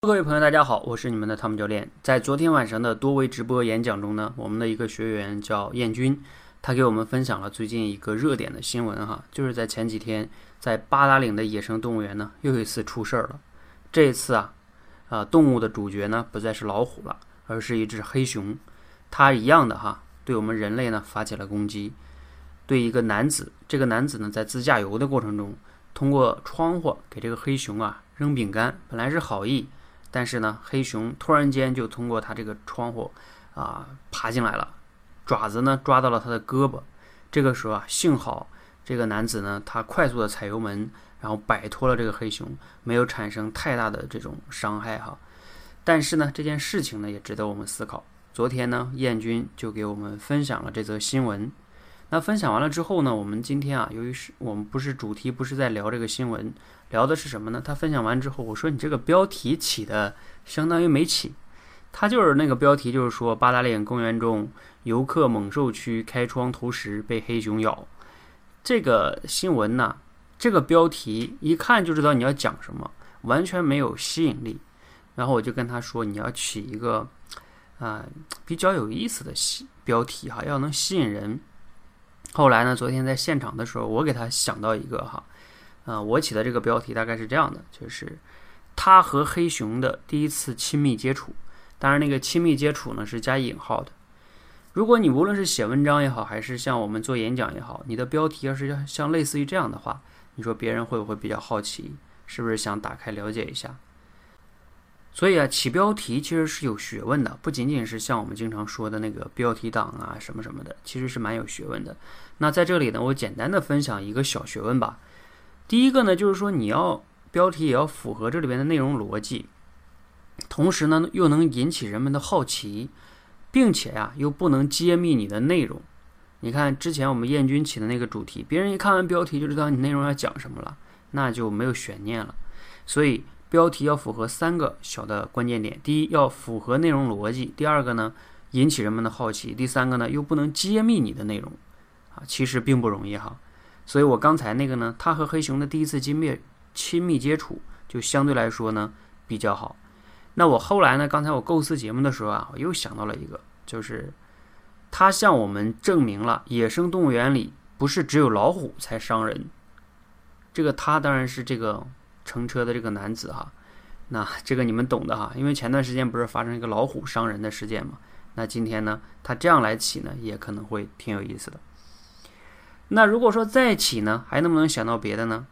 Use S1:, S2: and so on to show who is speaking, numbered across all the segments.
S1: 各位朋友，大家好，我是你们的汤姆教练。在昨天晚上的多维直播演讲中呢，我们的一个学员叫燕军，他给我们分享了最近一个热点的新闻哈，就是在前几天，在八达岭的野生动物园呢，又一次出事儿了。这一次啊，啊，动物的主角呢，不再是老虎了，而是一只黑熊。它一样的哈，对我们人类呢发起了攻击。对一个男子，这个男子呢，在自驾游的过程中，通过窗户给这个黑熊啊扔饼干，本来是好意。但是呢，黑熊突然间就通过它这个窗户啊爬进来了，爪子呢抓到了他的胳膊。这个时候啊，幸好这个男子呢他快速的踩油门，然后摆脱了这个黑熊，没有产生太大的这种伤害哈。但是呢，这件事情呢也值得我们思考。昨天呢，燕军就给我们分享了这则新闻。那分享完了之后呢，我们今天啊，由于是我们不是主题，不是在聊这个新闻。聊的是什么呢？他分享完之后，我说你这个标题起的相当于没起。他就是那个标题，就是说八达岭公园中游客猛兽区开窗投食被黑熊咬。这个新闻呢，这个标题一看就知道你要讲什么，完全没有吸引力。然后我就跟他说，你要起一个啊比较有意思的吸标题哈，要能吸引人。后来呢，昨天在现场的时候，我给他想到一个哈。啊，我起的这个标题大概是这样的，就是他和黑熊的第一次亲密接触。当然，那个亲密接触呢是加引号的。如果你无论是写文章也好，还是像我们做演讲也好，你的标题要是要像类似于这样的话，你说别人会不会比较好奇？是不是想打开了解一下？所以啊，起标题其实是有学问的，不仅仅是像我们经常说的那个标题党啊什么什么的，其实是蛮有学问的。那在这里呢，我简单的分享一个小学问吧。第一个呢，就是说你要标题也要符合这里边的内容逻辑，同时呢又能引起人们的好奇，并且呀又不能揭秘你的内容。你看之前我们燕军起的那个主题，别人一看完标题就知道你内容要讲什么了，那就没有悬念了。所以标题要符合三个小的关键点：第一，要符合内容逻辑；第二个呢，引起人们的好奇；第三个呢，又不能揭秘你的内容。啊，其实并不容易哈。所以我刚才那个呢，他和黑熊的第一次亲密亲密接触就相对来说呢比较好。那我后来呢，刚才我构思节目的时候啊，我又想到了一个，就是他向我们证明了野生动物园里不是只有老虎才伤人。这个他当然是这个乘车的这个男子哈。那这个你们懂的哈，因为前段时间不是发生一个老虎伤人的事件嘛？那今天呢，他这样来起呢，也可能会挺有意思的。那如果说再起呢，还能不能想到别的呢？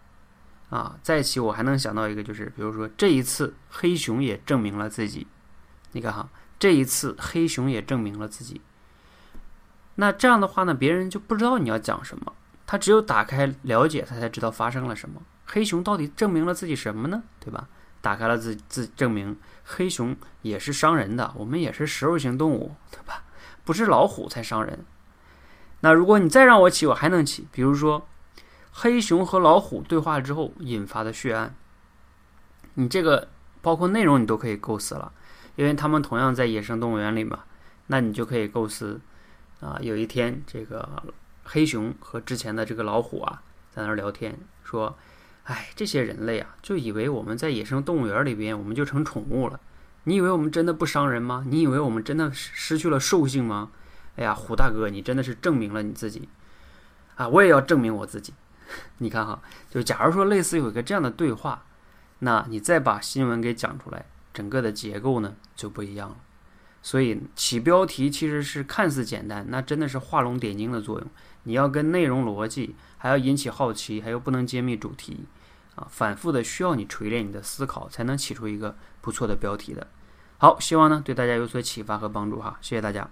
S1: 啊，再起我还能想到一个，就是比如说这一次黑熊也证明了自己。你看哈，这一次黑熊也证明了自己。那这样的话呢，别人就不知道你要讲什么，他只有打开了解，他才知道发生了什么。黑熊到底证明了自己什么呢？对吧？打开了自自证明，黑熊也是伤人的，我们也是食肉型动物，对吧？不是老虎才伤人。那如果你再让我起，我还能起。比如说，黑熊和老虎对话之后引发的血案，你这个包括内容你都可以构思了，因为他们同样在野生动物园里嘛。那你就可以构思，啊，有一天这个黑熊和之前的这个老虎啊在那儿聊天，说：“哎，这些人类啊，就以为我们在野生动物园里边我们就成宠物了。你以为我们真的不伤人吗？你以为我们真的失去了兽性吗？”哎呀，虎大哥，你真的是证明了你自己啊！我也要证明我自己。你看哈，就假如说类似有一个这样的对话，那你再把新闻给讲出来，整个的结构呢就不一样了。所以起标题其实是看似简单，那真的是画龙点睛的作用。你要跟内容逻辑，还要引起好奇，还有不能揭秘主题啊，反复的需要你锤炼你的思考，才能起出一个不错的标题的。好，希望呢对大家有所启发和帮助哈，谢谢大家。